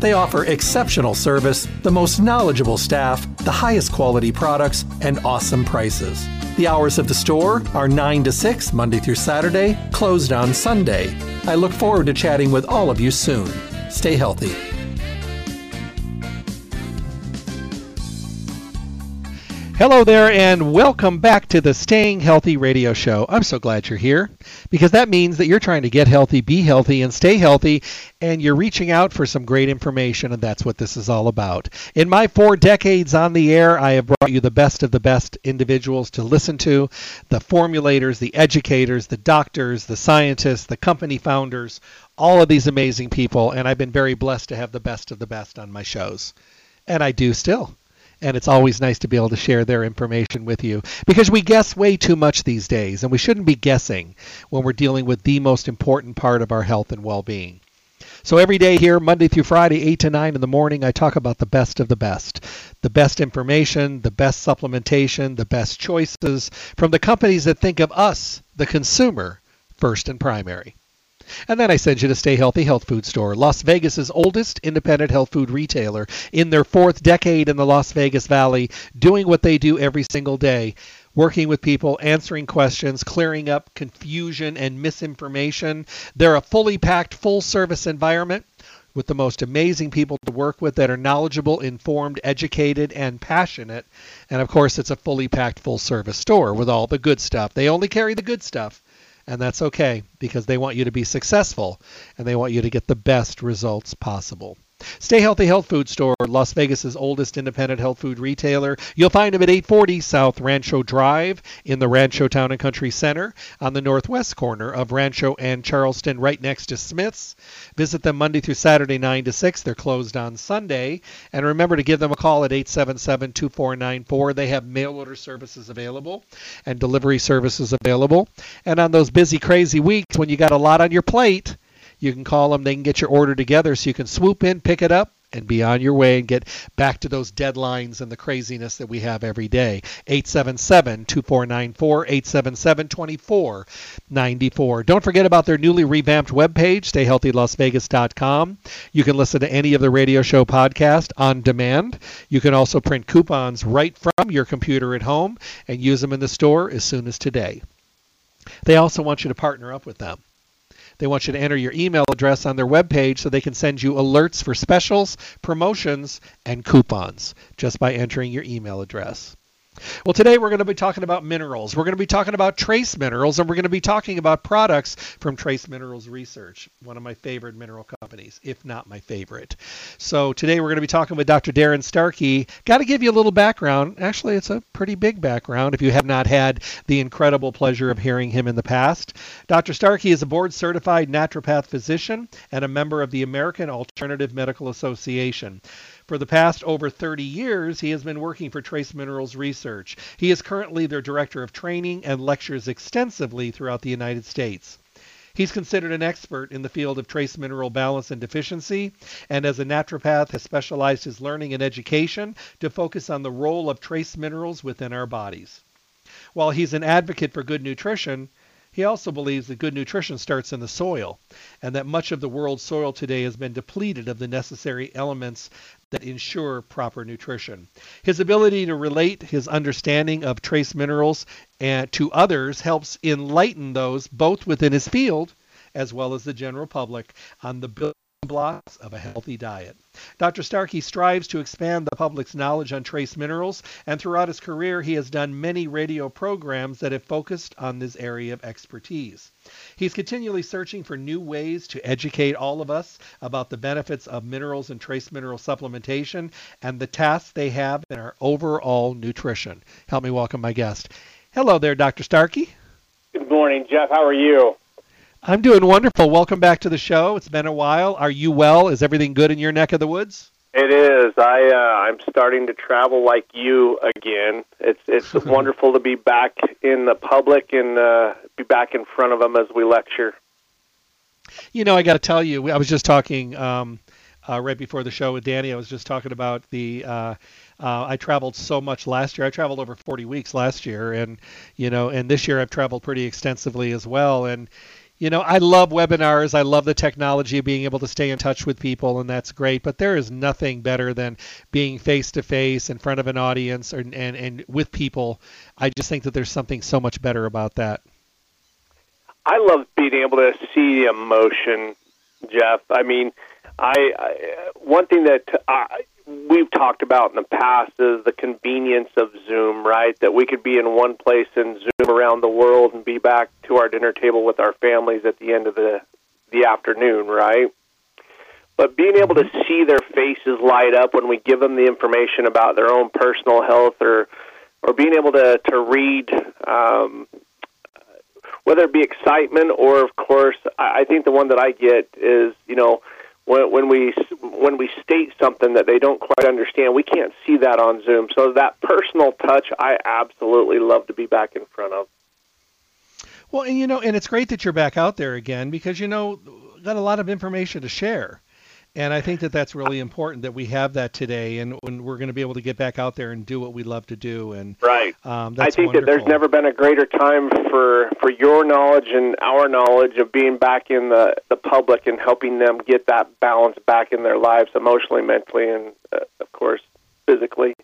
They offer exceptional service, the most knowledgeable staff, the highest quality products, and awesome prices. The hours of the store are 9 to 6 Monday through Saturday, closed on Sunday. I look forward to chatting with all of you soon. Stay healthy. Hello there, and welcome back to the Staying Healthy Radio Show. I'm so glad you're here because that means that you're trying to get healthy, be healthy, and stay healthy, and you're reaching out for some great information, and that's what this is all about. In my four decades on the air, I have brought you the best of the best individuals to listen to the formulators, the educators, the doctors, the scientists, the company founders, all of these amazing people, and I've been very blessed to have the best of the best on my shows. And I do still and it's always nice to be able to share their information with you because we guess way too much these days and we shouldn't be guessing when we're dealing with the most important part of our health and well-being. So every day here, Monday through Friday, 8 to 9 in the morning, I talk about the best of the best. The best information, the best supplementation, the best choices from the companies that think of us, the consumer, first and primary. And then I send you to Stay Healthy Health Food Store, Las Vegas's oldest independent health food retailer in their fourth decade in the Las Vegas Valley, doing what they do every single day, working with people, answering questions, clearing up confusion and misinformation. They're a fully packed, full service environment with the most amazing people to work with that are knowledgeable, informed, educated, and passionate. And of course, it's a fully packed, full service store with all the good stuff. They only carry the good stuff and that's okay because they want you to be successful and they want you to get the best results possible. Stay Healthy Health Food Store, Las Vegas's oldest independent health food retailer. You'll find them at 840 South Rancho Drive in the Rancho Town and Country Center on the northwest corner of Rancho and Charleston, right next to Smith's. Visit them Monday through Saturday, 9 to 6. They're closed on Sunday. And remember to give them a call at 877 2494. They have mail order services available and delivery services available. And on those busy, crazy weeks when you got a lot on your plate, you can call them, they can get your order together so you can swoop in, pick it up, and be on your way and get back to those deadlines and the craziness that we have every day. 877 2494, 877 2494. Don't forget about their newly revamped webpage, stayhealthylasvegas.com. You can listen to any of the radio show podcast on demand. You can also print coupons right from your computer at home and use them in the store as soon as today. They also want you to partner up with them. They want you to enter your email address on their webpage so they can send you alerts for specials, promotions, and coupons just by entering your email address. Well, today we're going to be talking about minerals. We're going to be talking about trace minerals, and we're going to be talking about products from Trace Minerals Research, one of my favorite mineral companies, if not my favorite. So today we're going to be talking with Dr. Darren Starkey. Got to give you a little background. Actually, it's a pretty big background if you have not had the incredible pleasure of hearing him in the past. Dr. Starkey is a board certified naturopath physician and a member of the American Alternative Medical Association. For the past over 30 years, he has been working for Trace Minerals Research. He is currently their director of training and lectures extensively throughout the United States. He's considered an expert in the field of trace mineral balance and deficiency, and as a naturopath has specialized his learning and education to focus on the role of trace minerals within our bodies. While he's an advocate for good nutrition, he also believes that good nutrition starts in the soil, and that much of the world's soil today has been depleted of the necessary elements that ensure proper nutrition. His ability to relate his understanding of trace minerals and to others helps enlighten those both within his field as well as the general public on the blocks of a healthy diet. Dr. Starkey strives to expand the public's knowledge on trace minerals, and throughout his career, he has done many radio programs that have focused on this area of expertise. He's continually searching for new ways to educate all of us about the benefits of minerals and trace mineral supplementation and the tasks they have in our overall nutrition. Help me welcome my guest. Hello there, Dr. Starkey. Good morning, Jeff. How are you? I'm doing wonderful. Welcome back to the show. It's been a while. Are you well? Is everything good in your neck of the woods? It is. I uh, I'm starting to travel like you again. It's it's wonderful to be back in the public and uh, be back in front of them as we lecture. You know, I got to tell you, I was just talking um, uh, right before the show with Danny. I was just talking about the. Uh, uh, I traveled so much last year. I traveled over 40 weeks last year, and you know, and this year I've traveled pretty extensively as well. And you know, I love webinars. I love the technology of being able to stay in touch with people, and that's great. But there is nothing better than being face to face in front of an audience and, and, and with people. I just think that there's something so much better about that. I love being able to see the emotion, Jeff. I mean, I, I one thing that I, we've talked about in the past is the convenience of Zoom, right? That we could be in one place and Zoom around the world and be back to our dinner table with our families at the end of the the afternoon, right? But being able to see their faces light up when we give them the information about their own personal health, or or being able to to read, um, whether it be excitement or, of course, I, I think the one that I get is you know when, we when we state something that they don't quite understand, we can't see that on Zoom. So that personal touch, I absolutely love to be back in front of. Well, and you know, and it's great that you're back out there again because you know, got a lot of information to share. And I think that that's really important that we have that today, and when we're going to be able to get back out there and do what we love to do. And right, um, I think wonderful. that there's never been a greater time for for your knowledge and our knowledge of being back in the the public and helping them get that balance back in their lives, emotionally, mentally, and uh, of course, physically.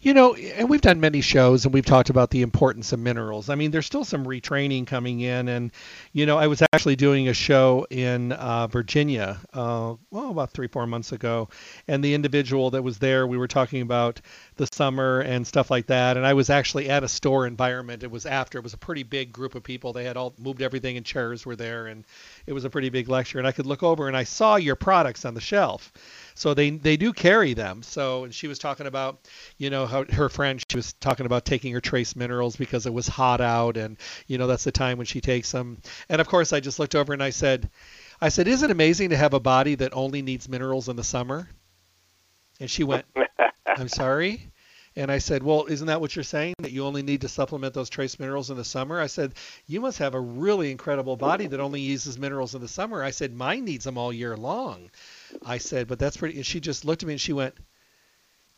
You know, and we've done many shows and we've talked about the importance of minerals. I mean, there's still some retraining coming in, and you know, I was actually doing a show in uh, Virginia, uh, well, about three, four months ago, and the individual that was there, we were talking about the summer and stuff like that, and I was actually at a store environment. It was after, it was a pretty big group of people. They had all moved everything, and chairs were there, and it was a pretty big lecture. And I could look over and I saw your products on the shelf so they they do carry them. So and she was talking about, you know, how her friend she was talking about taking her trace minerals because it was hot out, and you know that's the time when she takes them. And of course, I just looked over and I said, I said, isn't it amazing to have a body that only needs minerals in the summer? And she went, I'm sorry. And I said, Well, isn't that what you're saying? That you only need to supplement those trace minerals in the summer? I said, You must have a really incredible body that only uses minerals in the summer. I said, Mine needs them all year long. I said, but that's pretty. And she just looked at me and she went,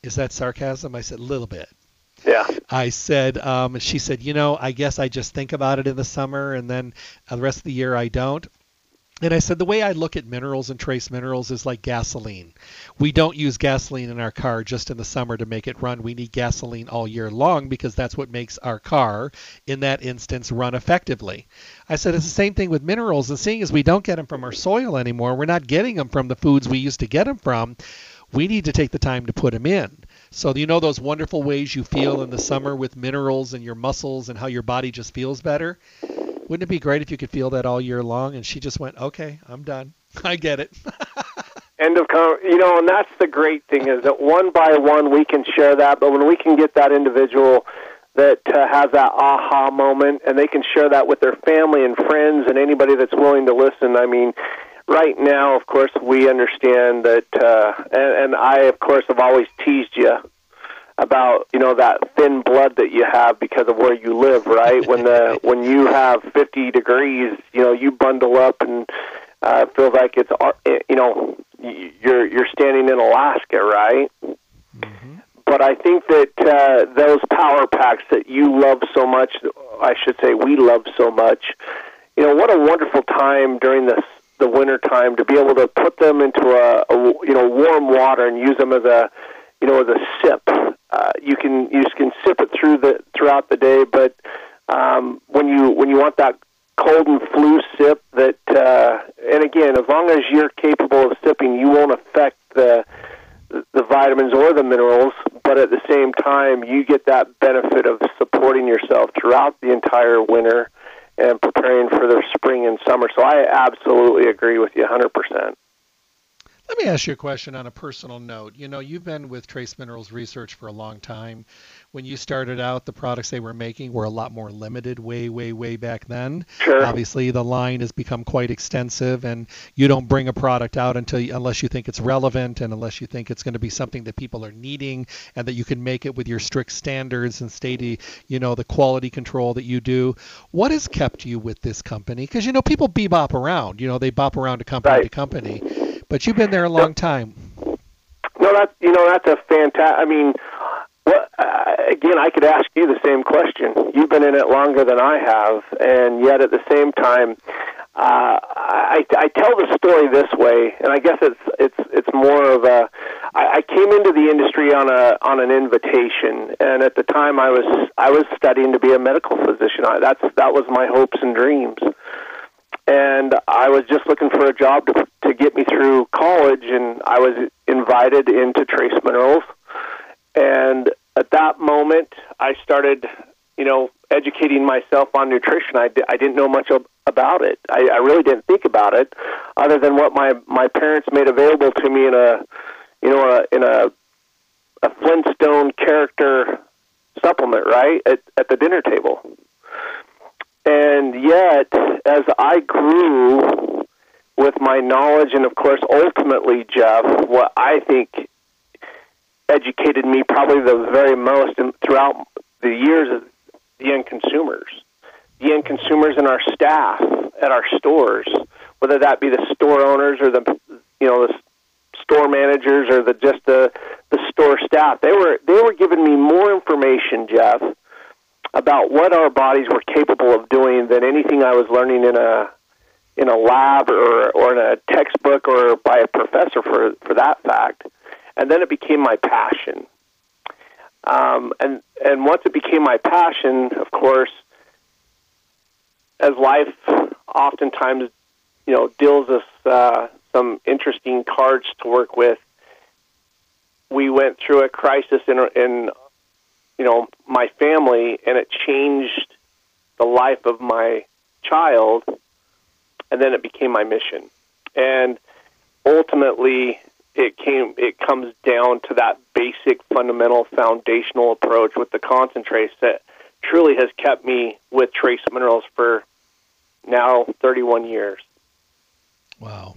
"Is that sarcasm?" I said, "A little bit." Yeah. I said, um, and she said, you know, I guess I just think about it in the summer, and then uh, the rest of the year I don't. And I said, the way I look at minerals and trace minerals is like gasoline. We don't use gasoline in our car just in the summer to make it run. We need gasoline all year long because that's what makes our car, in that instance, run effectively. I said, it's the same thing with minerals. And seeing as we don't get them from our soil anymore, we're not getting them from the foods we used to get them from. We need to take the time to put them in. So, you know those wonderful ways you feel in the summer with minerals and your muscles and how your body just feels better? Wouldn't it be great if you could feel that all year long? And she just went, okay, I'm done. I get it. End of con- you know, and that's the great thing is that one by one we can share that, but when we can get that individual that uh, has that aha moment and they can share that with their family and friends and anybody that's willing to listen. I mean, right now, of course, we understand that, uh, and, and I, of course, have always teased you about you know that thin blood that you have because of where you live right when the when you have 50 degrees you know you bundle up and uh feels like it's uh, you know you're you're standing in Alaska right mm-hmm. but I think that uh those power packs that you love so much I should say we love so much you know what a wonderful time during this the winter time to be able to put them into a, a you know warm water and use them as a you know as a sip uh, you can you can sip it through the throughout the day, but um, when you when you want that cold and flu sip that uh, and again, as long as you're capable of sipping, you won't affect the the vitamins or the minerals, but at the same time, you get that benefit of supporting yourself throughout the entire winter and preparing for the spring and summer. So I absolutely agree with you 100%. Ask you a question on a personal note. You know, you've been with Trace Minerals Research for a long time. When you started out, the products they were making were a lot more limited way, way, way back then. Sure. Obviously, the line has become quite extensive, and you don't bring a product out until unless you think it's relevant and unless you think it's going to be something that people are needing and that you can make it with your strict standards and state, you know, the quality control that you do. What has kept you with this company? Because you know, people bebop around. You know, they bop around to company Right. to company but you've been there a long time. No, that's you know that's a fantastic. I mean, what uh, again? I could ask you the same question. You've been in it longer than I have, and yet at the same time, uh, I, I tell the story this way, and I guess it's it's it's more of a. I, I came into the industry on a on an invitation, and at the time I was I was studying to be a medical physician. I, that's that was my hopes and dreams and I was just looking for a job to, to get me through college, and I was invited into Trace Minerals. And at that moment, I started, you know, educating myself on nutrition. I, I didn't know much ab- about it. I, I really didn't think about it, other than what my my parents made available to me in a, you know, a, in a a Flintstone character supplement, right at at the dinner table. And yet, as I grew with my knowledge, and of course, ultimately, Jeff, what I think educated me probably the very most throughout the years is the end consumers. The end consumers and our staff at our stores, whether that be the store owners or the you know the store managers or the just the the store staff, they were they were giving me more information, Jeff, about what our bodies were capable of doing than anything I was learning in a in a lab or or in a textbook or by a professor for for that fact. And then it became my passion. Um, and and once it became my passion, of course, as life oftentimes you know deals us uh, some interesting cards to work with, we went through a crisis in in you know my family and it changed the life of my child and then it became my mission and ultimately it came it comes down to that basic fundamental foundational approach with the concentrates that truly has kept me with trace minerals for now 31 years Wow.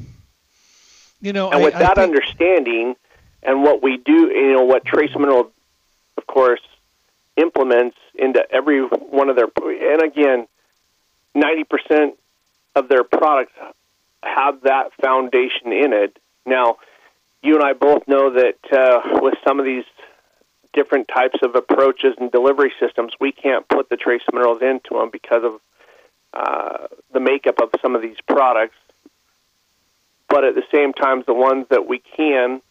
You know, and I, with I that think- understanding and what we do you know what trace mineral of course implements into every one of their and again 90% of their products have that foundation in it. Now you and I both know that uh, with some of these different types of approaches and delivery systems we can't put the trace minerals into them because of uh, the makeup of some of these products. But at the same time the ones that we can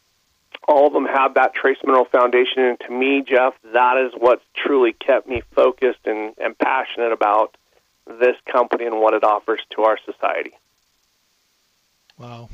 all of them have that trace mineral foundation and to me jeff that is what's truly kept me focused and, and passionate about this company and what it offers to our society Wow.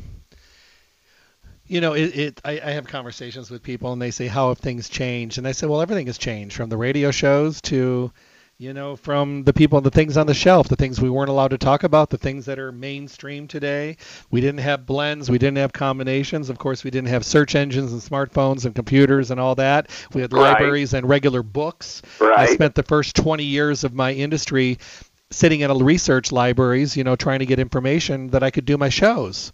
You know, it, it I, I have conversations with people and they say, How have things changed? And I say, Well, everything has changed from the radio shows to, you know, from the people, the things on the shelf, the things we weren't allowed to talk about, the things that are mainstream today. We didn't have blends, we didn't have combinations. Of course, we didn't have search engines and smartphones and computers and all that. We had Right. libraries and regular books. I spent the first 20 years of my industry sitting in a research libraries, you know, trying to get information that I could do my shows.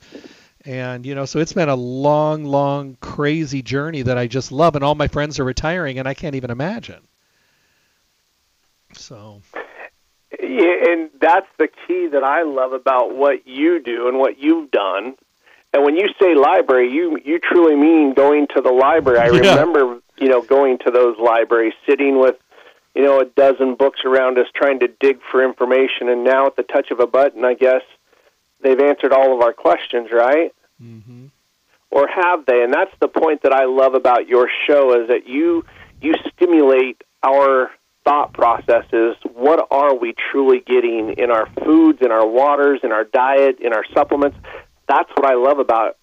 And you know, so it's been a long, long, crazy journey that I just love, and all my friends are retiring, and I can't even imagine. So, Yeah, and that's the key that I love about what you do and what you've done. And when you say library, you you truly mean going to the library. I Yeah. remember, you know, going to those libraries, sitting with, you know, a dozen books around us, trying to dig for information. And now, at the touch of a button, I guess they've answered all of our questions, right? Mm-hmm. or have they? And that's the point that I love about your show is that you you stimulate our thought processes. What are we truly getting in our foods, in our waters, in our diet, in our supplements? that's what I love about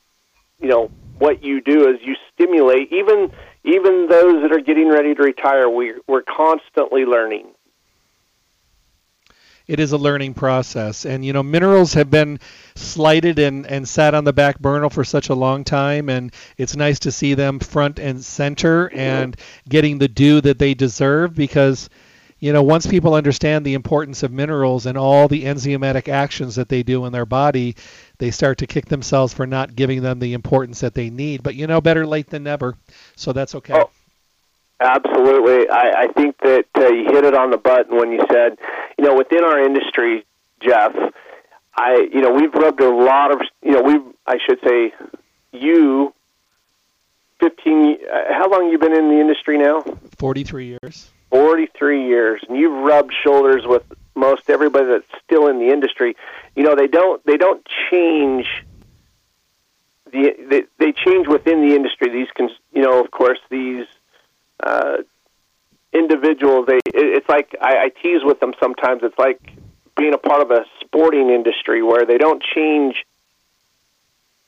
you know what you do is you stimulate even even those that are getting ready to retire. We we're constantly learning. It is a learning process, and you know minerals have been slighted and, and sat on the back burner for such a long time, and it's nice to see them front and center and getting the due that they deserve because you know, once people understand the importance of minerals and all the enzymatic actions that they do in their body, they start to kick themselves for not giving them the importance that they need. But you know, better late than never. So that's okay. Oh, absolutely. I, I think that uh, you hit it on the button when you said, you know, within our industry, Jeff, I, you know, we've rubbed a lot of, you know, we've, I should say, you 15 uh, how long you been in the industry now 43 years 43 years, and you've rubbed shoulders with most everybody that's still in the industry. You know, they don't they don't change. The, they, they change within the industry. These, can, you know, of course, these uh, individuals. They, it, it's like I, I tease with them sometimes. It's like being a part of a sporting industry where they don't change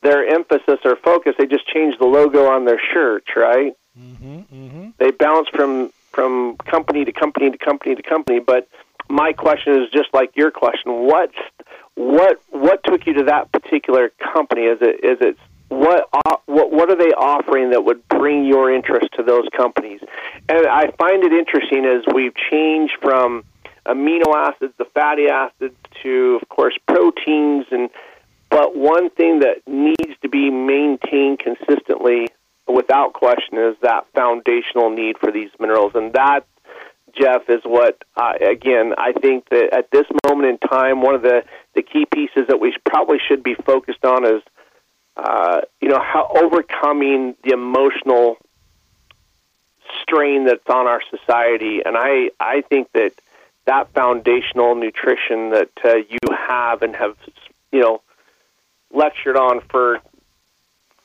their emphasis or focus. They just change the logo on their shirt, right? Mm-hmm, mm-hmm. They bounce from from company to company to company to company. But my question is just like your question: what what what took you to that particular company? Is it is it what what what are they offering that would bring your interest to those companies? And I find it interesting as we've changed from amino acids, the fatty acids, to of course proteins and but one thing that needs to be maintained consistently without question, is that foundational need for these minerals. And that, Jeff, is what, uh, again, I think that at this moment in time, one of the, the key pieces that we probably should be focused on is, uh, you know, how overcoming the emotional strain that's on our society. And I, I think that that foundational nutrition that uh, you have and have, you know, lectured on for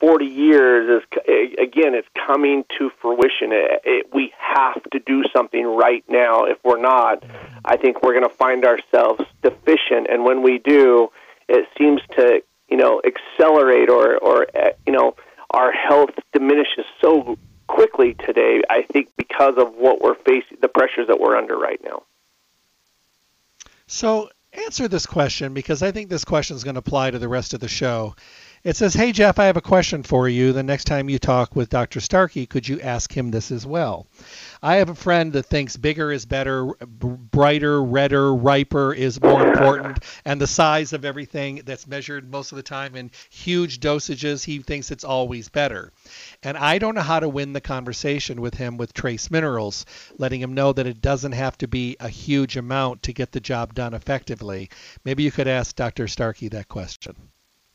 40 years is again it's coming to fruition. It, it, we have to do something right now. If we're not i think we're going to find ourselves deficient. And when we do it seems to you know accelerate or or eh, you know our health diminishes so quickly today i think because of what we're facing the pressures that we're under right now. So answer this question because i think this question is going to apply to the rest of the show it says, Hey, Jeff, I have a question for you. The next time you talk with Dr. Starkey, could you ask him this as well? I have a friend that thinks bigger is better, brighter, redder, riper is more important, and the size of everything that's measured most of the time in huge dosages, he thinks it's always better. And I don't know how to win the conversation with him with trace minerals, letting him know that it doesn't have to be a huge amount to get the job done effectively. Maybe you could ask Dr. Starkey that question.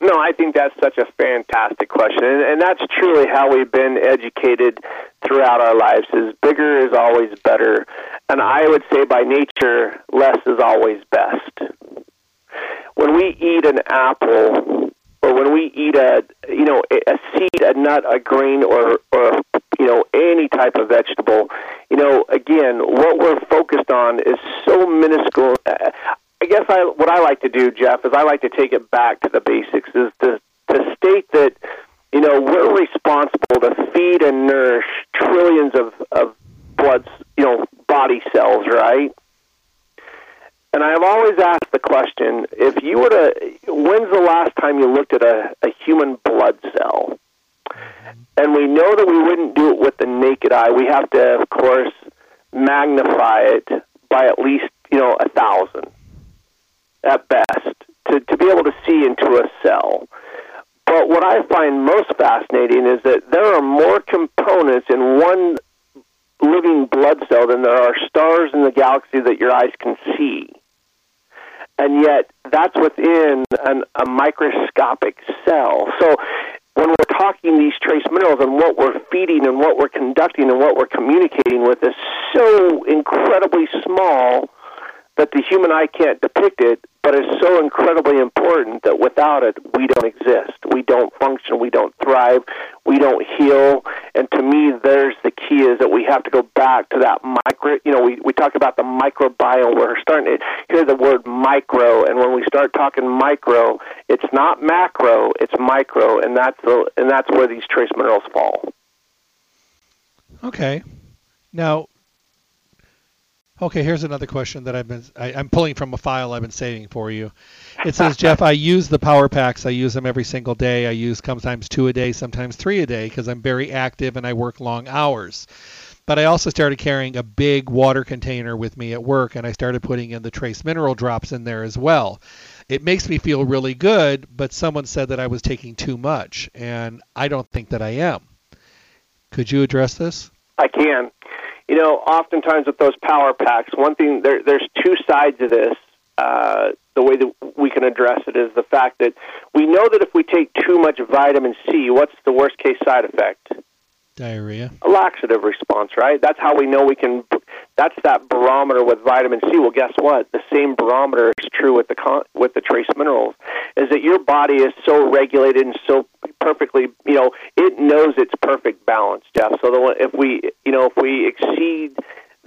No, I think that's such a fantastic question, and, and that's truly how we've been educated throughout our lives. Is bigger is always better, and I would say by nature, less is always best. When we eat an apple, or when we eat a you know a seed, a nut, a grain, or or you know any type of vegetable, you know again, what we're focused on is so minuscule. Uh, I guess I what I like to do, Jeff, is I like to take it back to the basics. Is to to state that you know we're responsible to feed and nourish trillions of of blood, you know, body cells, right? And I've always asked the question: if you were to, when's the last time you looked at a, a human blood cell? And we know that we wouldn't do it with the naked eye. We have to, of course, magnify it by at least you know a thousand at best to, to be able to see into a cell. But what I find most fascinating is that there are more components in one living blood cell than there are stars in the galaxy that your eyes can see. And yet, that's within an, a microscopic cell. So, when we're talking these trace minerals and what we're feeding and what we're conducting and what we're communicating with is so incredibly small that the human eye can't depict it, but it's so incredibly important that without it, we don't exist. We don't function. We don't thrive. We don't heal. And to me, there's the key is that we have to go back to that micro. You know, we, we talk about the microbiome. We're starting to hear the word micro. And when we start talking micro, It's not macro, it's micro, and that's the and that's where these trace minerals fall. Okay. Now, okay, here's another question that I've been I, I'm pulling from a file I've been saving for you. It says, Jeff, I use the power packs. I use them every single day. I use sometimes two a day, sometimes three a day because I'm very active and I work long hours. But I also started carrying a big water container with me at work, and I started putting in the trace mineral drops in there as well. It makes me feel really good, but someone said that I was taking too much, and I don't think that I am. Could you address this? I can. You know, oftentimes with those power packs, one thing there, there's two sides of this. Uh, the way that we can address it is the fact that we know that if we take too much vitamin C, what's the worst case side effect? Diarrhea. A laxative response, right? That's how we know we can. That's that barometer with vitamin C. Well, guess what? The same barometer is true with the con, with the trace minerals. Is that your body is so regulated and so perfectly, you know, it knows its perfect balance, Jeff. So the, if we, you know, if we exceed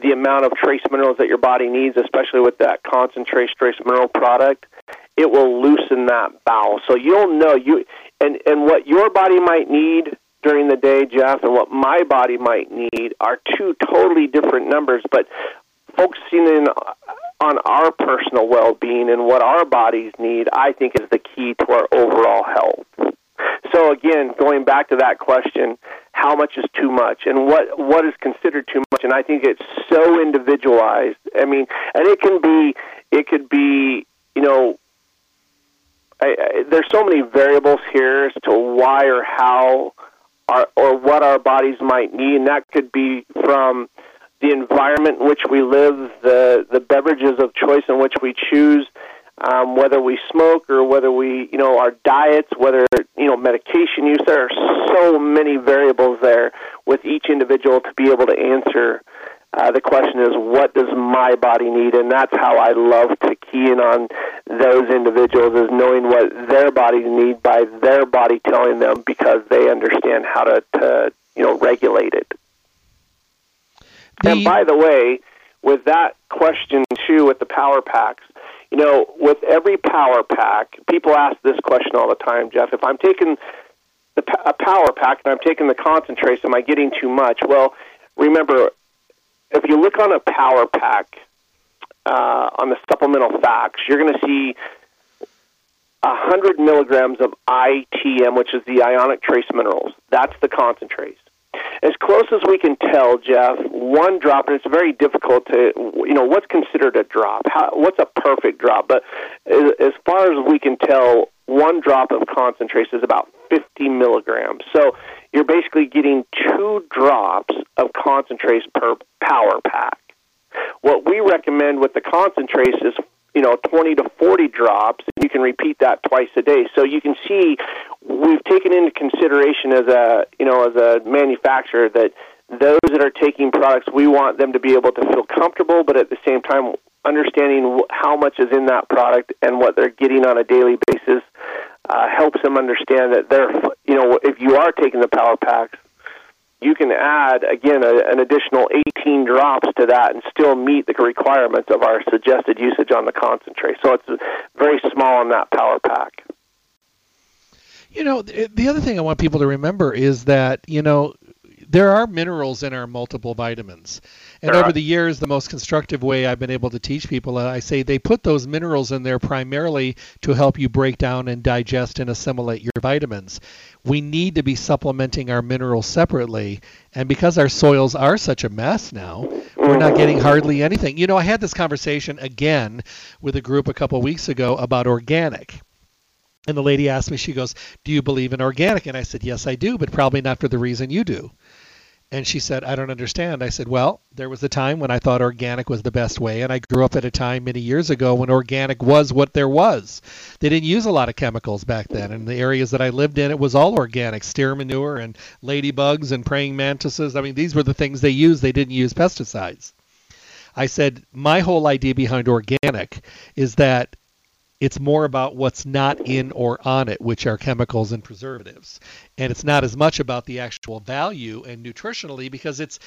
the amount of trace minerals that your body needs, especially with that concentrate trace mineral product, it will loosen that bowel. So you'll know you and and what your body might need during the day, Jeff, and what my body might need are two totally different numbers, but focusing in on our personal well-being and what our bodies need, I think is the key to our overall health. So again, going back to that question, how much is too much and what what is considered too much and I think it's so individualized. I mean, and it can be it could be, you know, I, I, there's so many variables here as to why or how our, or what our bodies might need, and that could be from the environment in which we live, the the beverages of choice in which we choose, um, whether we smoke or whether we, you know, our diets, whether you know medication use. There are so many variables there with each individual to be able to answer. Uh, the question is, what does my body need? And that's how I love to key in on those individuals is knowing what their bodies need by their body telling them because they understand how to, to you know regulate it. The, and by the way, with that question too, with the power packs, you know, with every power pack, people ask this question all the time, Jeff. If I'm taking the, a power pack and I'm taking the concentrates, am I getting too much? Well, remember, if you look on a power pack, uh, on the supplemental facts, you're going to see 100 milligrams of ITM, which is the ionic trace minerals. That's the concentrates. As close as we can tell, Jeff, one drop, and it's very difficult to, you know, what's considered a drop? How, what's a perfect drop? But as, as far as we can tell, one drop of concentrates is about 50 milligrams. So you're basically getting two drops of concentrates per power pack. What we recommend with the concentrates is you know 20 to 40 drops. You can repeat that twice a day. So you can see we've taken into consideration as a you know as a manufacturer that those that are taking products we want them to be able to feel comfortable but at the same time understanding how much is in that product and what they're getting on a daily basis uh, helps them understand that they're you know if you are taking the power packs you can add again a, an additional 18 drops to that and still meet the requirements of our suggested usage on the concentrate. So it's very small in that power pack. You know, the other thing I want people to remember is that, you know, there are minerals in our multiple vitamins. And over the years, the most constructive way I've been able to teach people, uh, I say they put those minerals in there primarily to help you break down and digest and assimilate your vitamins. We need to be supplementing our minerals separately. And because our soils are such a mess now, we're not getting hardly anything. You know, I had this conversation again with a group a couple weeks ago about organic. And the lady asked me, she goes, Do you believe in organic? And I said, Yes, I do, but probably not for the reason you do. And she said, I don't understand. I said, Well, there was a time when I thought organic was the best way, and I grew up at a time many years ago when organic was what there was. They didn't use a lot of chemicals back then. In the areas that I lived in, it was all organic steer manure and ladybugs and praying mantises. I mean, these were the things they used. They didn't use pesticides. I said, My whole idea behind organic is that it's more about what's not in or on it, which are chemicals and preservatives. And it's not as much about the actual value and nutritionally because it's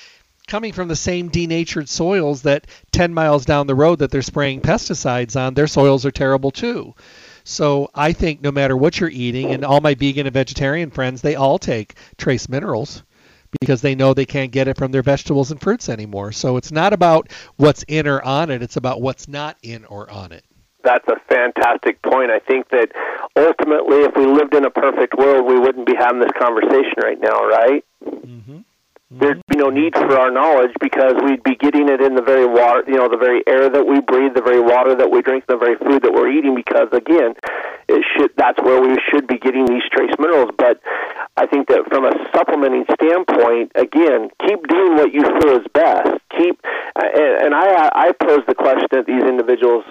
coming from the same denatured soils that 10 miles down the road that they're spraying pesticides on, their soils are terrible too. So I think no matter what you're eating, and all my vegan and vegetarian friends, they all take trace minerals because they know they can't get it from their vegetables and fruits anymore. So it's not about what's in or on it, it's about what's not in or on it. That's a fantastic point. I think that ultimately, if we lived in a perfect world, we wouldn't be having this conversation right now, right? Mm-hmm. There'd be no need for our knowledge because we'd be getting it in the very water, you know, the very air that we breathe, the very water that we drink, the very food that we're eating. Because again, it should that's where we should be getting these trace minerals. But I think that from a supplementing standpoint, again, keep doing what you feel is best. Keep, and, and I I pose the question to these individuals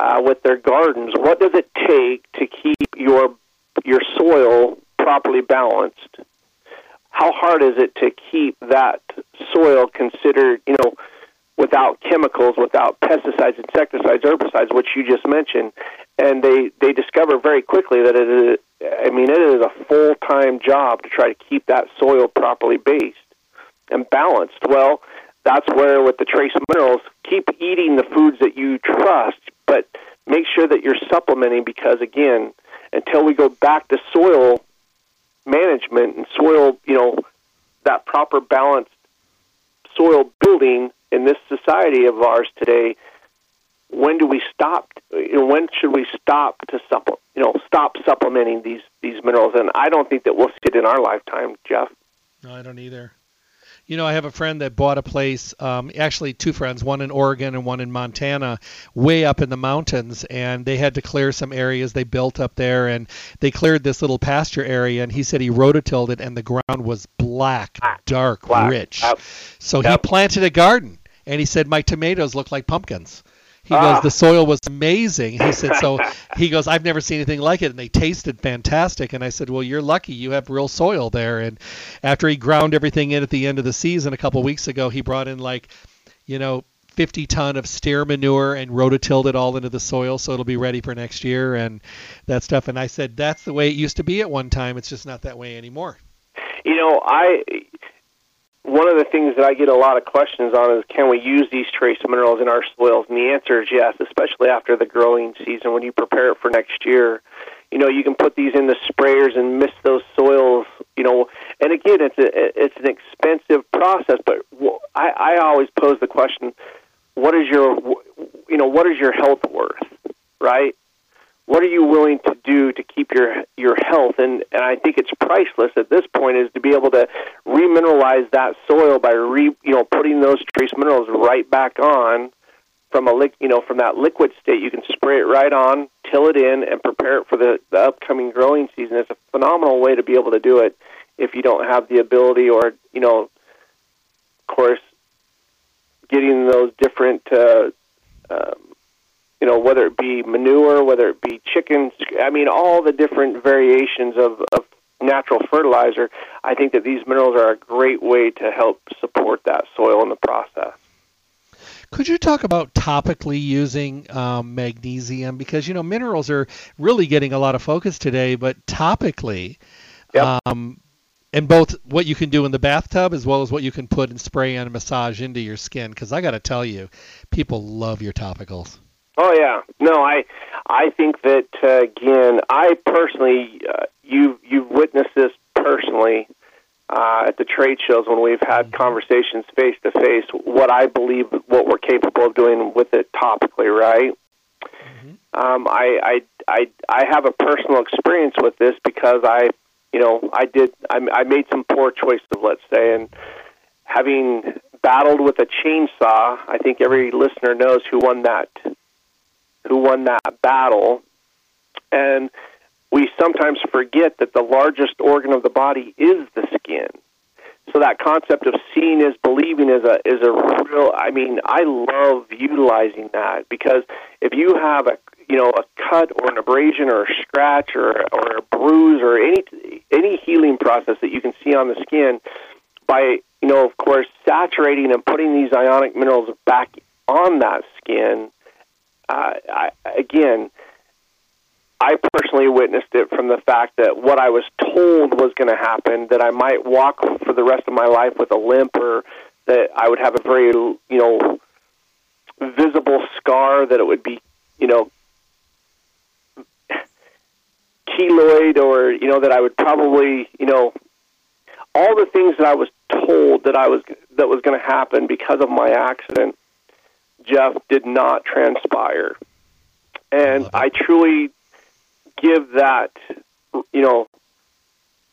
uh, with their gardens: What does it take to keep your your soil properly balanced? how hard is it to keep that soil considered, you know, without chemicals, without pesticides, insecticides, herbicides, which you just mentioned, and they they discover very quickly that it is. I mean, it is a full time job to try to keep that soil properly based and balanced. Well, that's where with the trace minerals, keep eating the foods that you trust, but make sure that you're supplementing because again, until we go back to soil management and soil, you know, that proper balanced soil building in this society of ours today, when do we stop? You know, when should we stop to supple, you know, stop supplementing these these minerals? And I don't think that we'll see it in our lifetime, Jeff. No, I don't either. You know, I have a friend that bought a place, um, actually two friends, one in Oregon and one in Montana, way up in the mountains, and they had to clear some areas they built up there, and they cleared this little pasture area, and he said he rototilled it, and the ground was black, dark, black. rich. So yep. he planted a garden, and he said my tomatoes look like pumpkins. He ah. goes, the soil was amazing. He said, so he goes, I've never seen anything like it, and they tasted fantastic. And I said, well, you're lucky, you have real soil there. And after he ground everything in at the end of the season a couple weeks ago, he brought in like, you know, 50 ton of steer manure and rototilled it all into the soil, so it'll be ready for next year and that stuff. And I said, that's the way it used to be at one time. It's just not that way anymore. You know, I one of the things that I get a lot of questions on is can we use these trace minerals in our soils? And the answer is yes, especially after the growing season when you prepare it for next year. You know, you can put these in the sprayers and mist those soils. You know, and again, it's a it's an expensive process. But I, I always pose the question: What is your you know what is your health worth? Right? What are you willing to do to keep your your health? And and I think it's priceless at this point is to be able to remineralize that soil by re you know putting those trace minerals right back on from a lick you know from that liquid state. You can spray it right on till it in and prepare it for the, the upcoming growing season. It's a phenomenal way to be able to do it if you don't have the ability or you know of course getting those different uh, um, you know, whether it be manure, whether it be chickens, I mean, all the different variations of, of natural fertilizer, I think that these minerals are a great way to help support that soil in the process. Could you talk about topically using um, magnesium? Because, you know, minerals are really getting a lot of focus today, but topically, yep. um, and both what you can do in the bathtub as well as what you can put and spray and massage into your skin. Because I got to tell you, people love your topicals. Oh yeah, no, I I think that uh, again, I personally, uh, you you've witnessed this personally uh, at the trade shows when we've had mm-hmm. conversations face to face. What I believe, what we're capable of doing with it topically, right? Mm-hmm. Um, I, I I I have a personal experience with this because I, you know, I did I, I made some poor choices, let's say, and having battled with a chainsaw, I think every listener knows who won that who won that battle. And we sometimes forget that the largest organ of the body is the skin. So that concept of seeing is believing is a is a real. I mean, I love utilizing that because if you have a you know a cut or an abrasion or a scratch or or a bruise or any any healing process that you can see on the skin, by you know of course saturating and putting these ionic minerals back on that skin, I, again, I personally witnessed it from the fact that what I was told was going to happen, that I might walk for the rest of my life with a limp, or that I would have a very, you know, visible scar, that it would be, you know, keloid or you know that I would probably you know all the things that I was told that I was that was going to happen because of my accident, Jeff did not transpire, and I, truly give that you know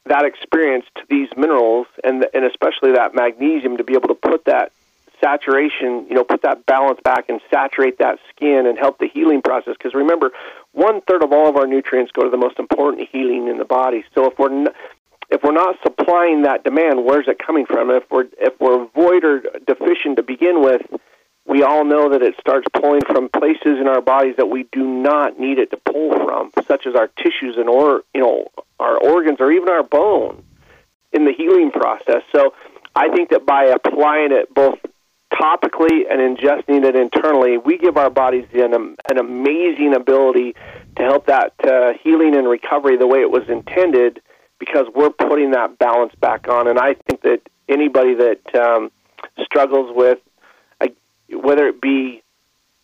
that experience to these minerals and and especially that magnesium to be able to put that saturation, you know, put that balance back and saturate that skin and help the healing process. Because remember, one third of all of our nutrients go to the most important healing in the body. So if we're n- if we're not supplying that demand, where's it coming from? If we're if we're void or deficient to begin with, we all know that it starts pulling from places in our bodies that we do not need it to pull from, such as our tissues and or you know our organs or even our bone in the healing process. So I think that by applying it both topically and ingesting it internally, we give our bodies an, an amazing ability to help that uh, healing and recovery the way it was intended because we're putting that balance back on. And I think that anybody that um, struggles with, whether it be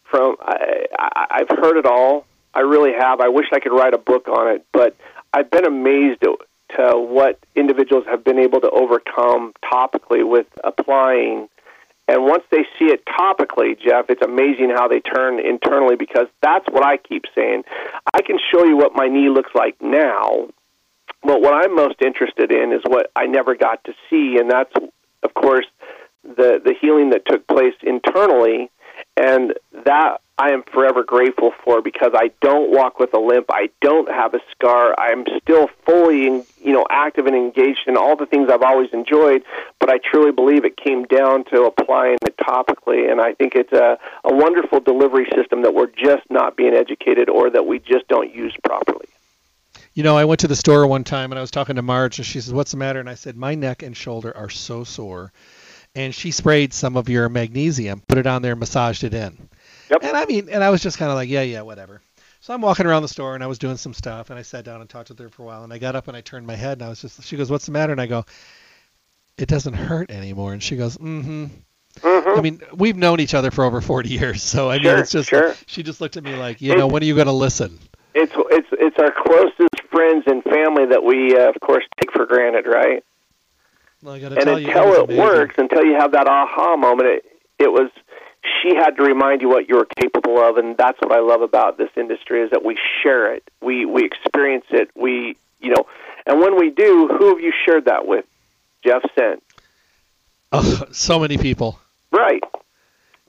from, I, I, I've heard it all. I really have. I wish I could write a book on it, but I've been amazed to what individuals have been able to overcome topically with applying. And once they see it topically, Jeff, it's amazing how they turn internally because that's what I keep saying. I can show you what my knee looks like now, but what I'm most interested in is what I never got to see, and that's, of course, the the healing that took place internally, and that I am forever grateful for because I don't walk with a limp. I don't have a scar. I'm still fully, you know, active and engaged in all the things I've always enjoyed. But I truly believe it came down to applying it topically, and I think it's a, a wonderful delivery system that we're just not being educated or that we just don't use properly. You know, I went to the store one time and I was talking to Marge, and she says, "What's the matter?" And I said, "My neck and shoulder are so sore." And she sprayed some of your magnesium, put it on there, massaged it in. Yep. And I mean, and I was just kind of like, yeah, yeah, whatever. So I'm walking around the store and I was doing some stuff and I sat down and talked with her for a while and I got up and I turned my head and I was just, she goes, what's the matter? And I go, it doesn't hurt anymore. And she goes, mm-hmm. Mm-hmm. I mean, we've known each other for over 40 years, so I mean, Sure, it's just sure. she just looked at me like, you know, when are you going to listen? It's it's it's our closest friends and family that we, uh, of course, take for granted, right? Well, I got to and you, until was it works, until you have that aha moment, it, it was she had to remind you what you were capable of, and that's what I love about this industry is that we share it, we we experience it, we you know, and when we do, who have you shared that with? Jeff sent Oh, so many people. right,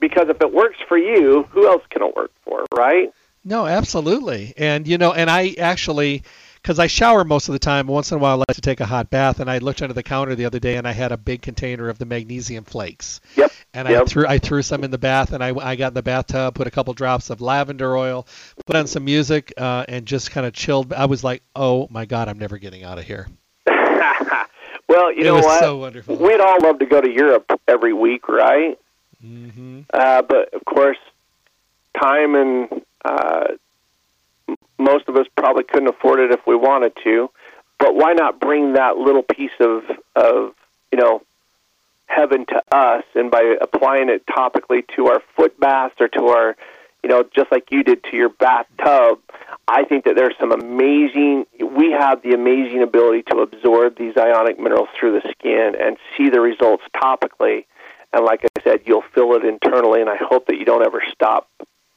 because if it works for you, who else can it work for, right? No, absolutely. And you know, and I actually because I shower most of the time, once in a while I like to take a hot bath and I looked under the counter the other day and I had a big container of the magnesium flakes. Yep. And I threw I threw some in the bath and I, I got in the bathtub, put a couple drops of lavender oil, put on some music, uh, and just kind of chilled. I was like, oh my god, I'm never getting out of here. well, you it know was what? so wonderful. We'd all love to go to Europe every week, right? Mm-hmm. Uh, but of course, time and uh, most of us probably couldn't afford it if we wanted to. But why not bring that little piece of of you know heaven to us, and by applying it topically to our foot baths or to our you know just like you did to your bathtub. I think that there's some amazing. We have the amazing ability to absorb these ionic minerals through the skin and see the results topically. And like I said, you'll feel it internally, and I hope that you don't ever stop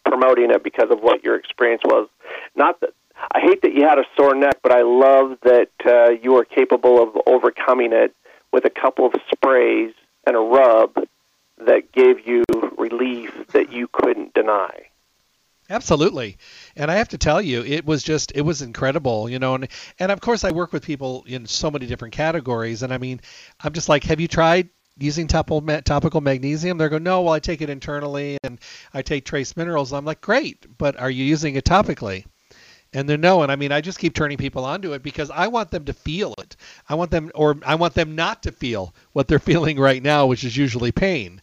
promoting it because of what your experience was. Not that I hate that you had a sore neck, but I love that uh, you are capable of overcoming it with a couple of sprays and a rub that gave you relief that you couldn't deny. Absolutely. And I have to tell you, it was just it was incredible, you know, and and of course I work with people in so many different categories and I mean, I'm just like, have you tried using topical topical magnesium? They're going, "No, well I take it internally and I take trace minerals." I'm like, "Great, but are you using it topically?" And they're knowing. I mean, I just keep turning people onto it because I want them to feel it. I want them, or I want them not to feel what they're feeling right now, which is usually pain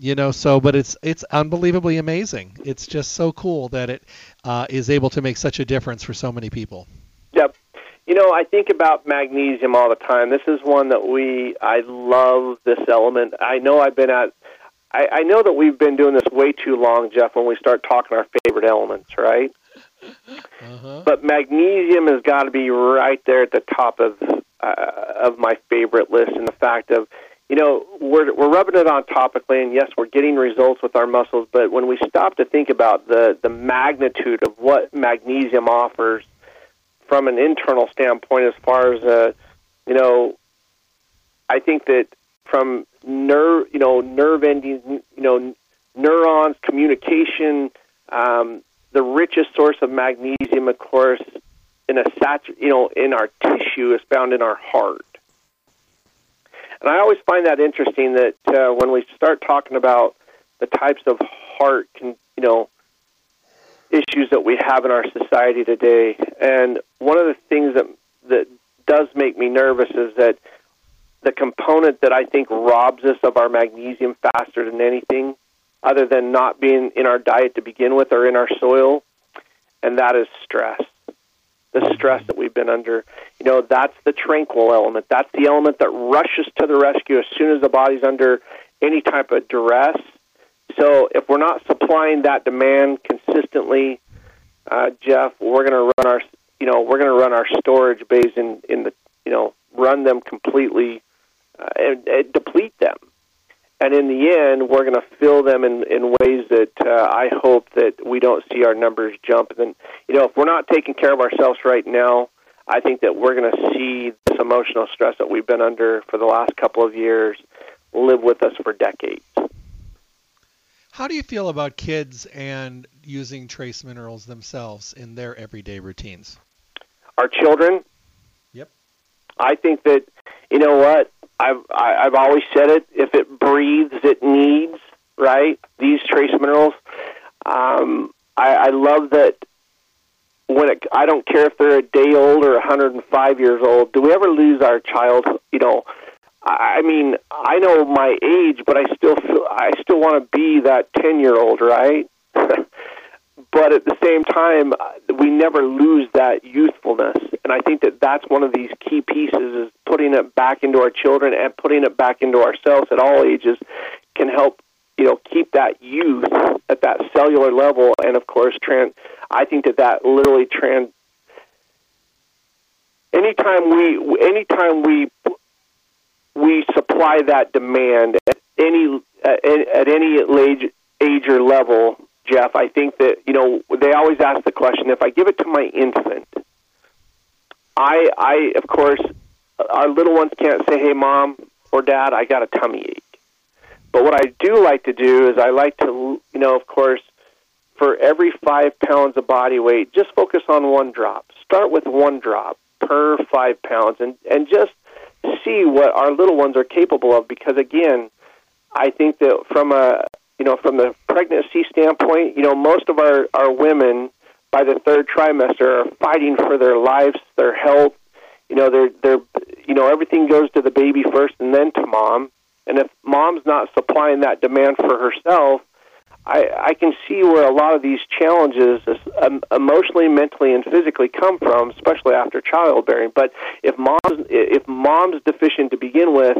you know so but it's it's unbelievably amazing it's just so cool that it uh, is able to make such a difference for so many people Yep. You know, I think about magnesium all the time. This is one that we I love this element. I know I've been at I, I know that we've been doing this way too long, Jeff, when we start talking our favorite elements, right? Uh-huh. But magnesium has got to be right there at the top of uh, of my favorite list. and the fact of, you know, we're we're rubbing it on topically, and yes, we're getting results with our muscles. But when we stop to think about the the magnitude of what magnesium offers from an internal standpoint, as far as uh, you know, I think that from nerve, you know, nerve endings, you know, neurons, communication. Um, the richest source of magnesium, of course, in a satu- you know, in our tissue is found in our heart. And I always find that interesting that uh, when we start talking about the types of heart, you know, issues that we have in our society today, and one of the things that that does make me nervous is that the component that I think robs us of our magnesium faster than anything, other than not being in our diet to begin with or in our soil, and that is stress. The stress that we've been under. You know, that's the tranquil element. That's the element that rushes to the rescue as soon as the body's under any type of duress. So if we're not supplying that demand consistently, uh, Jeff, we're going to run our, you know, we're going to run our storage bays in in the, you know, run them completely uh, and, and deplete them. And in the end, we're going to fill them in, in ways that uh, I hope that we don't see our numbers jump. And then, you know, if we're not taking care of ourselves right now, I think that we're going to see this emotional stress that we've been under for the last couple of years live with us for decades. How do you feel about kids and using trace minerals themselves in their everyday routines? Our children. Yep. I think that you know what I've I've always said it. If it breathes, it needs right. These trace minerals. Um, I, I love that. When it, I don't care if they're a day old or 105 years old. Do we ever lose our child? You know, I mean, I know my age, but I still feel I still want to be that 10 year old, right? But at the same time, uh, we never lose that youthfulness. And I think that that's one of these key pieces is putting it back into our children and putting it back into ourselves at all ages can help, you know, keep that youth at that cellular level. And of course, trans. I think that that literally trans. Anytime we, anytime we, we supply that demand at any at, at any age age or level Jeff, I think that, you know, they always ask the question if I give it to my infant, I, I of course, our little ones can't say, hey, mom or dad, I got a tummy ache. But what I do like to do is I like to, you know, of course, for every five pounds of body weight, just focus on one drop. Start with one drop per five pounds and, and just see what our little ones are capable of because, again, I think that from a you know, from the pregnancy standpoint, you know, most of our, our women by the third trimester are fighting for their lives, their health. You know, they're they're you know, everything goes to the baby first and then to mom. And if mom's not supplying that demand for herself, I, I can see where a lot of these challenges, emotionally, mentally, and physically, come from, especially after childbearing. But if mom's if mom's deficient to begin with,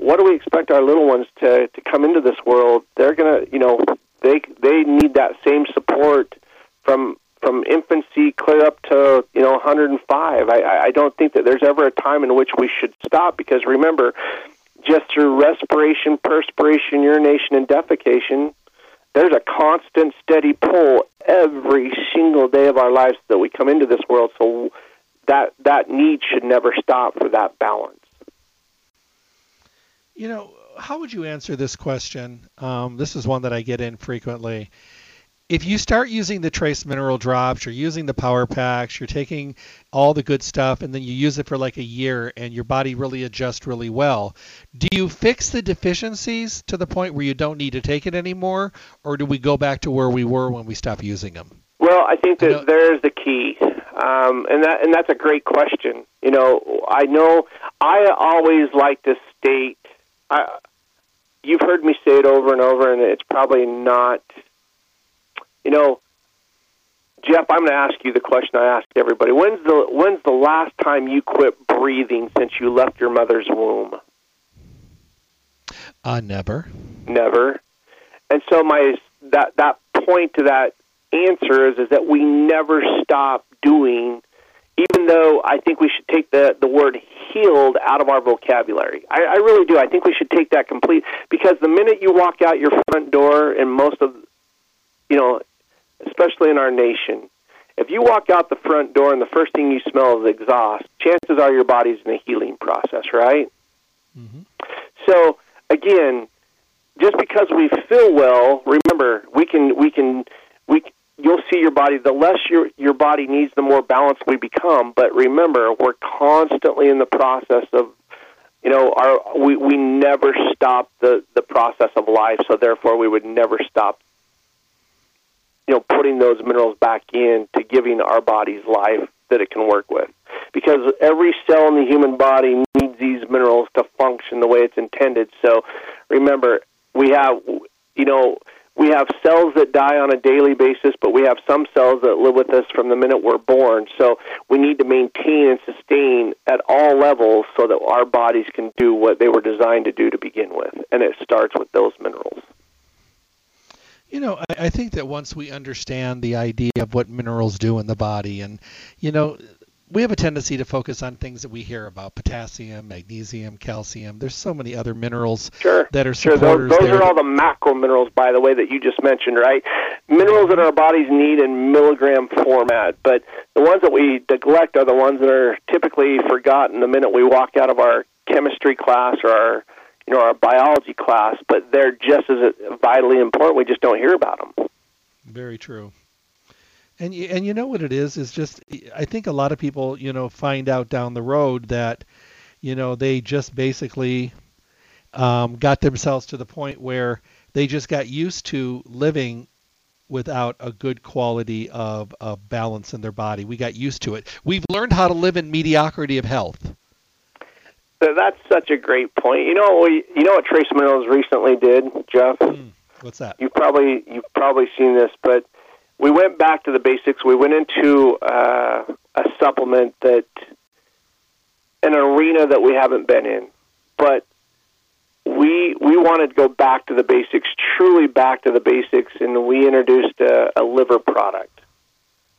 what do we expect our little ones to to come into this world? They're gonna, you know, they they need that same support from from infancy clear up to you know 105. I I don't think that there's ever a time in which we should stop because remember, just through respiration, perspiration, urination, and defecation, there's a constant, steady pull every single day of our lives that we come into this world. So that that need should never stop for that balance. You know, how would you answer this question? Um, this is one that I get in frequently. If you start using the trace mineral drops, you're using the power packs, you're taking all the good stuff, and then you use it for like a year and your body really adjusts really well, do you fix the deficiencies to the point where you don't need to take it anymore, or do we go back to where we were when we stopped using them? Well, I think that I there's the key, um, and that and that's a great question. You know, I know I always like to state I, you've heard me say it over and over, and it's probably not. You know, Jeff, I'm going to ask you the question I ask everybody. When's the when's the last time you quit breathing since you left your mother's womb? Uh, never. Never. And so my that that point to that answer is, is that we never stop doing, even though I think we should take the, the word healed out of our vocabulary. I, I really do. I think we should take that complete because the minute you walk out your front door in most of, you know, especially in our nation, if you walk out the front door and the first thing you smell is exhaust, chances are your body's in a healing process, right? Mm-hmm. So again, just because we feel well, remember we can we can we you'll see your body. The less your your body needs, the more balanced we become. But remember, we're constantly in the process of you know our we we never stop the the process of life. So therefore, we would never stop you know putting those minerals back in to giving our bodies life that it can work with because every cell in the human body needs these minerals to function the way it's intended so remember we have you know we have cells that die on a daily basis but we have some cells that live with us from the minute we're born. So we need to maintain and sustain at all levels so that our bodies can do what they were designed to do to begin with. And it starts with those minerals. You know, I, I think that once we understand the idea of what minerals do in the body, and, you know, we have a tendency to focus on things that we hear about potassium, magnesium, calcium. There's so many other minerals sure. that are sure. Those, those are all the macro minerals, by the way, that you just mentioned, right? Minerals that our bodies need in milligram format, but the ones that we neglect are the ones that are typically forgotten the minute we walk out of our chemistry class or our you know, our biology class, but they're just as vitally important. We just don't hear about them. Very true. And you, and you know what it is is just I think a lot of people you know find out down the road that you know they just basically um, got themselves to the point where they just got used to living without a good quality of, of balance in their body. We got used to it. We've learned how to live in mediocrity of health. So that's such a great point. You know, we, you know what Trace Minerals recently did, Jeff. Mm, what's that? You probably you've probably seen this, but we went back to the basics. We went into uh, a supplement that an arena that we haven't been in, but we we wanted to go back to the basics, truly back to the basics, and we introduced a, a liver product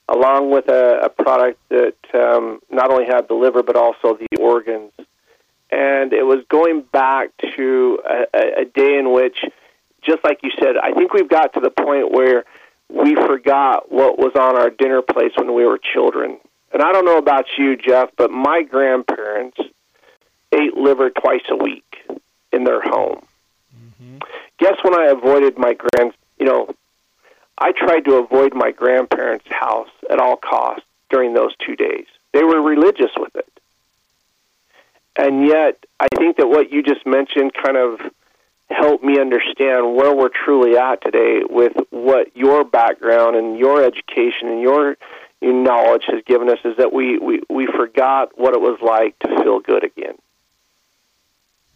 along with a, a product that um, not only had the liver but also the organs and it was going back to a, a day in which, just like you said, I think we've got to the point where we forgot what was on our dinner plates when we were children. And I don't know about you, Jeff, but my grandparents ate liver twice a week in their home. Mm-hmm. Guess when I avoided my grand, you know, I tried to avoid my grandparents' house at all costs during those two days. They were religious with it. And yet, I think that what you just mentioned kind of helped me understand where we're truly at today with what your background and your education and your, your knowledge has given us is that we, we, we forgot what it was like to feel good again.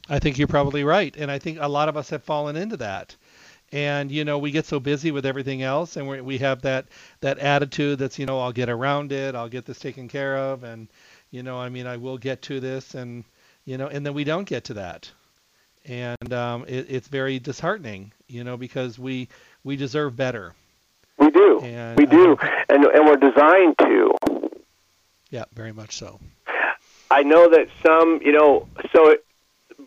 I think you're probably right. And I think a lot of us have fallen into that. And, you know, we get so busy with everything else and we we have that, that attitude that's, you know, I'll get around it, I'll get this taken care of. And, you know, I mean, I will get to this, and you know, and then we don't get to that, and um, it, it's very disheartening, you know, because we we deserve better. We do. And, we do, uh, and and we're designed to. Yeah, very much so. I know that some, you know, so. It,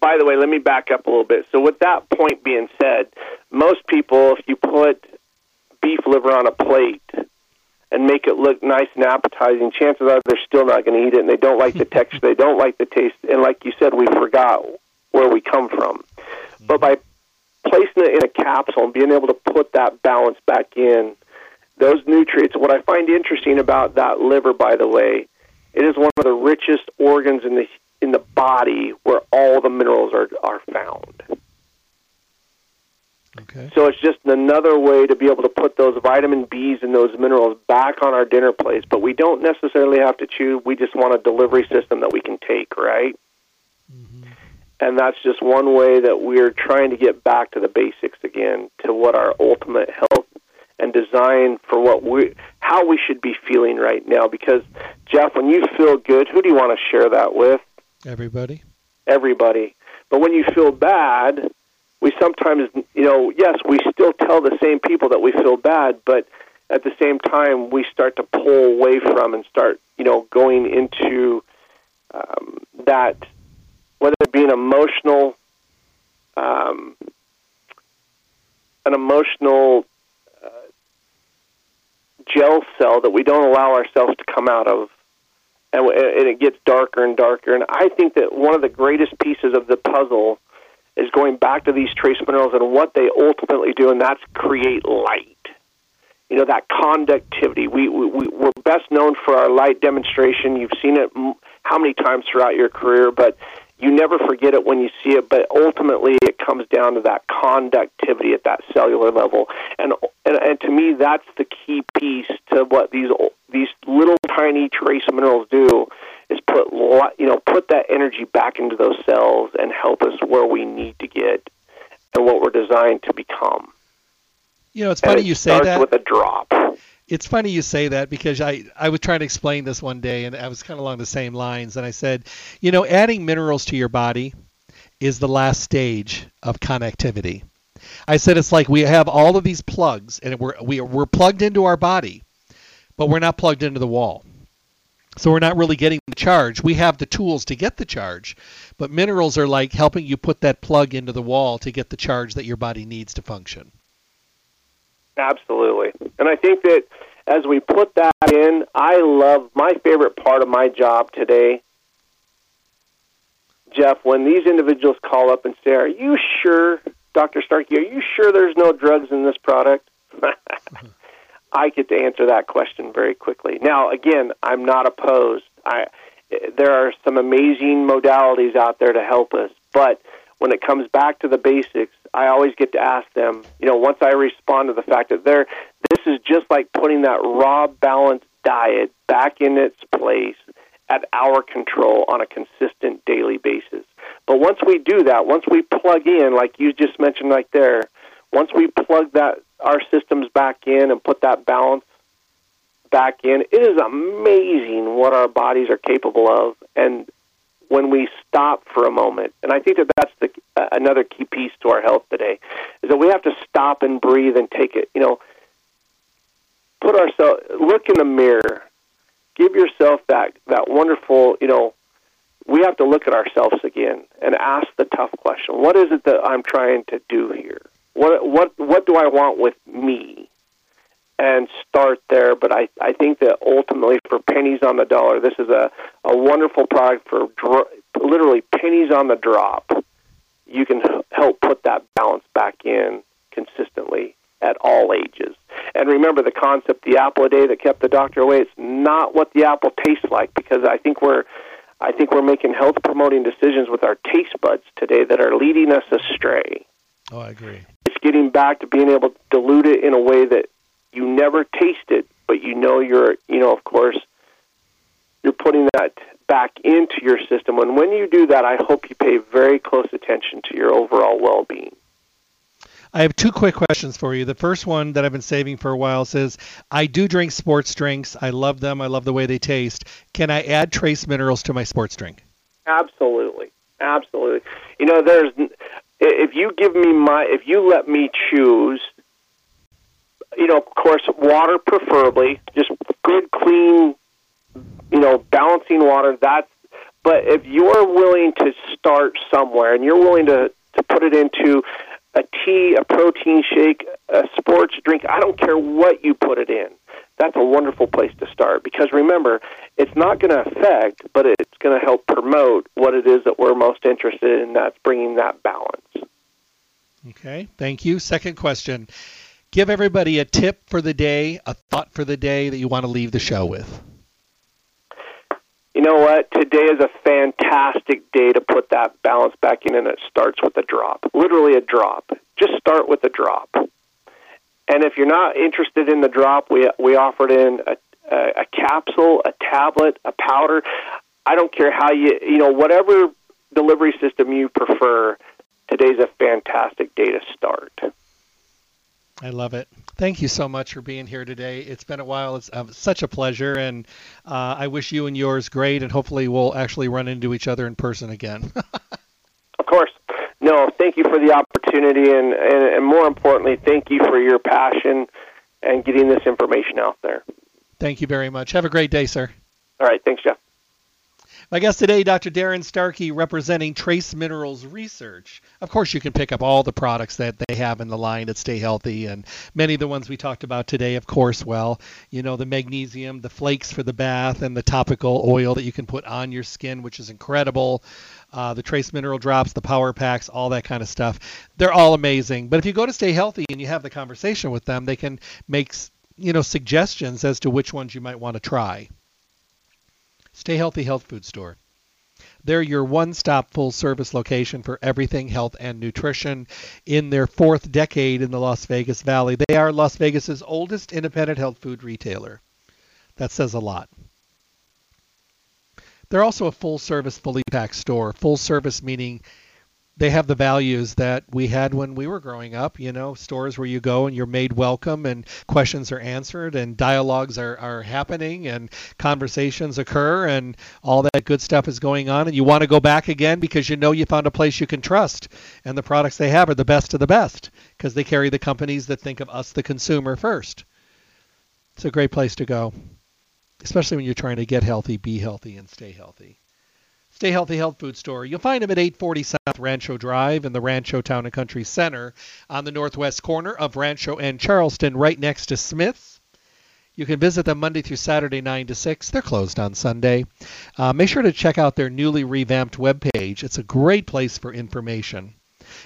by the way, let me back up a little bit. So, with that point being said, most people, if you put beef liver on a plate, and make it look nice and appetizing, chances are they're still not going to eat it, and they don't like the texture, they don't like the taste, and like you said, we forgot where we come from. But by placing it in a capsule and being able to put that balance back in, those nutrients. What I find interesting about that liver, by the way, it is one of the richest organs in the in the body where all the minerals are are found. Okay. So it's just another way to be able to put those vitamin Bs and those minerals back on our dinner plates. But we don't necessarily have to chew. We just want a delivery system that we can take, right? And that's just one way that we're trying to get back to the basics again, to what our ultimate health and design for what we, how we should be feeling right now. Because Jeff, when you feel good, who do you want to share that with? Everybody. Everybody. But when you feel bad, we sometimes, you know, yes, we still tell the same people that we feel bad, but at the same time we start to pull away from and start, you know, going into um, that, whether it be an emotional, um, an emotional uh, gel cell that we don't allow ourselves to come out of, and, and it gets darker and darker. And I think that one of the greatest pieces of the puzzle is going back to these trace minerals and what they ultimately do, and that's create light. You know that conductivity. We, we we're best known for our light demonstration. You've seen it how many times throughout your career, but you never forget it when you see it. But ultimately, it comes down to that conductivity at that cellular level, and and, and to me, that's the key piece to what these these little tiny trace minerals do is put you know put that energy back into those cells and help us where we need to get and what we're designed to become. You know, it's funny it you say that. with a drop. It's funny you say that because I, I was trying to explain this one day and I was kind of along the same lines and I said, you know, adding minerals to your body is the last stage of connectivity. I said it's like we have all of these plugs and we're we, we're plugged into our body, but we're not plugged into the wall. So we're not really getting the charge. We have the tools to get the charge, but minerals are like helping you put that plug into the wall to get the charge that your body needs to function. Absolutely. And I think that as we put that in, I love my favorite part of my job today, Jeff, when these individuals call up and say, Are you sure, Dr. Starkey, are you sure there's no drugs in this product? I get to answer that question very quickly. Now, again, I'm not opposed. I, there are some amazing modalities out there to help us, but when it comes back to the basics, I always get to ask them, you know, once I respond to the fact that they're, this is just like putting that raw, balanced diet back in its place at our control on a consistent daily basis. But once we do that, once we plug in, like you just mentioned right there, once we plug that our systems back in and put that balance back in, it is amazing what our bodies are capable of. And when we stop for a moment, and I think that that's the uh, another key piece to our health today, is that we have to stop and breathe and take it. You know, put ourselves, look in the mirror, give yourself that that wonderful. You know, we have to look at ourselves again and ask the tough question: What is it that I'm trying to do here? What what what do I want with me? And start there. But I I think that ultimately, for pennies on the dollar, this is a a wonderful product for dr- literally pennies on the drop. You can help put that balance back in consistently at all ages. And remember the concept, the apple a day that kept the doctor away. It's not what the apple tastes like because I think we're I think we're making health promoting decisions with our taste buds today that are leading us astray. Oh, I agree It's getting back to being able to dilute it in a way that you never taste it, but you know you're, you know, of course, you're putting that back into your system. And when you do that, I hope you pay very close attention to your overall well-being. I have two quick questions for you. The first one that I've been saving for a while says, I do drink sports drinks. I love them. I love the way they taste. Can I add trace minerals to my sports drink? Absolutely. Absolutely. You know, there's if you give me my if you let me choose you know of course water preferably just good clean you know balancing water that's but if you're willing to start somewhere and you're willing to to put it into a tea a protein shake a sports drink i don't care what you put it in that's a wonderful place to start because remember, it's not going to affect, but it's going to help promote what it is that we're most interested in. That's bringing that balance. Okay, thank you. Second question Give everybody a tip for the day, a thought for the day that you want to leave the show with. You know what? Today is a fantastic day to put that balance back in, and it starts with a drop. Literally a drop. Just start with a drop. And if you're not interested in the drop, we we offered in a, a, a capsule, a tablet, a powder. I don't care how you you know whatever delivery system you prefer. Today's a fantastic day to start. I love it. Thank you so much for being here today. It's been a while. It's uh, such a pleasure, and uh, I wish you and yours great, and hopefully we'll actually run into each other in person again. of course. No, thank you for the opportunity, and, and, and more importantly, thank you for your passion and getting this information out there. Thank you very much. Have a great day, sir. All right. Thanks, Jeff. My guest today, Dr. Darren Starkey, representing Trace Minerals Research. Of course, you can pick up all the products that they have in the line that stay healthy, and many of the ones we talked about today, of course, well, you know, the magnesium, the flakes for the bath, and the topical oil that you can put on your skin, which is incredible. Uh, the trace mineral drops, the power packs, all that kind of stuff. They're all amazing. But if you go to Stay Healthy and you have the conversation with them, they can make you know suggestions as to which ones you might want to try. Stay Healthy Health Food Store. They're your one stop full service location for everything health and nutrition in their fourth decade in the Las Vegas Valley. They are Las Vegas's oldest independent health food retailer. That says a lot. They're also a full service, fully packed store. Full service meaning they have the values that we had when we were growing up, you know, stores where you go and you're made welcome and questions are answered and dialogues are, are happening and conversations occur and all that good stuff is going on and you want to go back again because you know you found a place you can trust and the products they have are the best of the best because they carry the companies that think of us the consumer first. It's a great place to go, especially when you're trying to get healthy, be healthy and stay healthy. Stay Healthy Health Food Store. You'll find them at 840 South Rancho Drive in the Rancho Town and Country Center on the northwest corner of Rancho and Charleston, right next to Smith's. You can visit them Monday through Saturday, 9 to 6. They're closed on Sunday. Uh, make sure to check out their newly revamped webpage. It's a great place for information.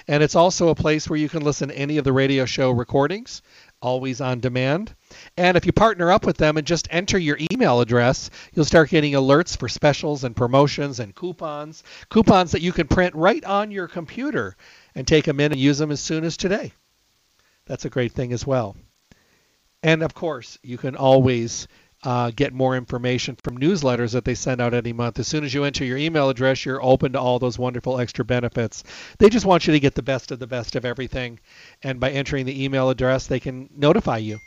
And it's also a place where you can listen to any of the radio show recordings, always on demand. And if you partner up with them and just enter your email address, you'll start getting alerts for specials and promotions and coupons. Coupons that you can print right on your computer and take them in and use them as soon as today. That's a great thing as well. And of course, you can always uh, get more information from newsletters that they send out any month. As soon as you enter your email address, you're open to all those wonderful extra benefits. They just want you to get the best of the best of everything. And by entering the email address, they can notify you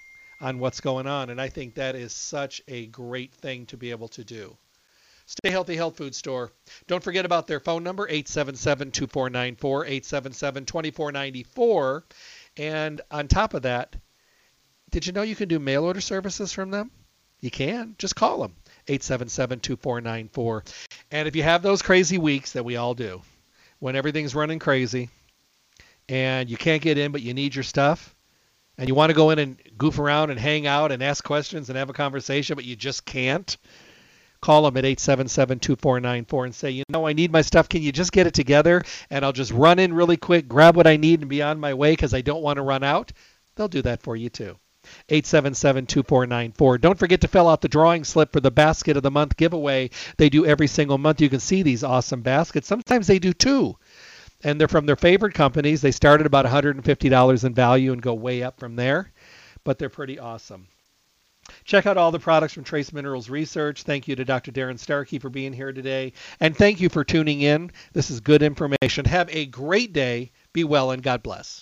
on what's going on. And I think that is such a great thing to be able to do. Stay Healthy Health Food Store. Don't forget about their phone number, 877-2494, 877-2494. And on top of that, did you know you can do mail order services from them? You can. Just call them, 877-2494. And if you have those crazy weeks that we all do, when everything's running crazy and you can't get in but you need your stuff, and you want to go in and goof around and hang out and ask questions and have a conversation, but you just can't, call them at 877-2494 and say, you know, I need my stuff. Can you just get it together? And I'll just run in really quick, grab what I need, and be on my way because I don't want to run out. They'll do that for you too. 877-2494. Don't forget to fill out the drawing slip for the basket of the month giveaway. They do every single month. You can see these awesome baskets. Sometimes they do two and they're from their favorite companies. They start at about $150 in value and go way up from there, but they're pretty awesome. Check out all the products from Trace Minerals Research. Thank you to Dr. Darren Starkey for being here today. And thank you for tuning in. This is good information. Have a great day. Be well and God bless.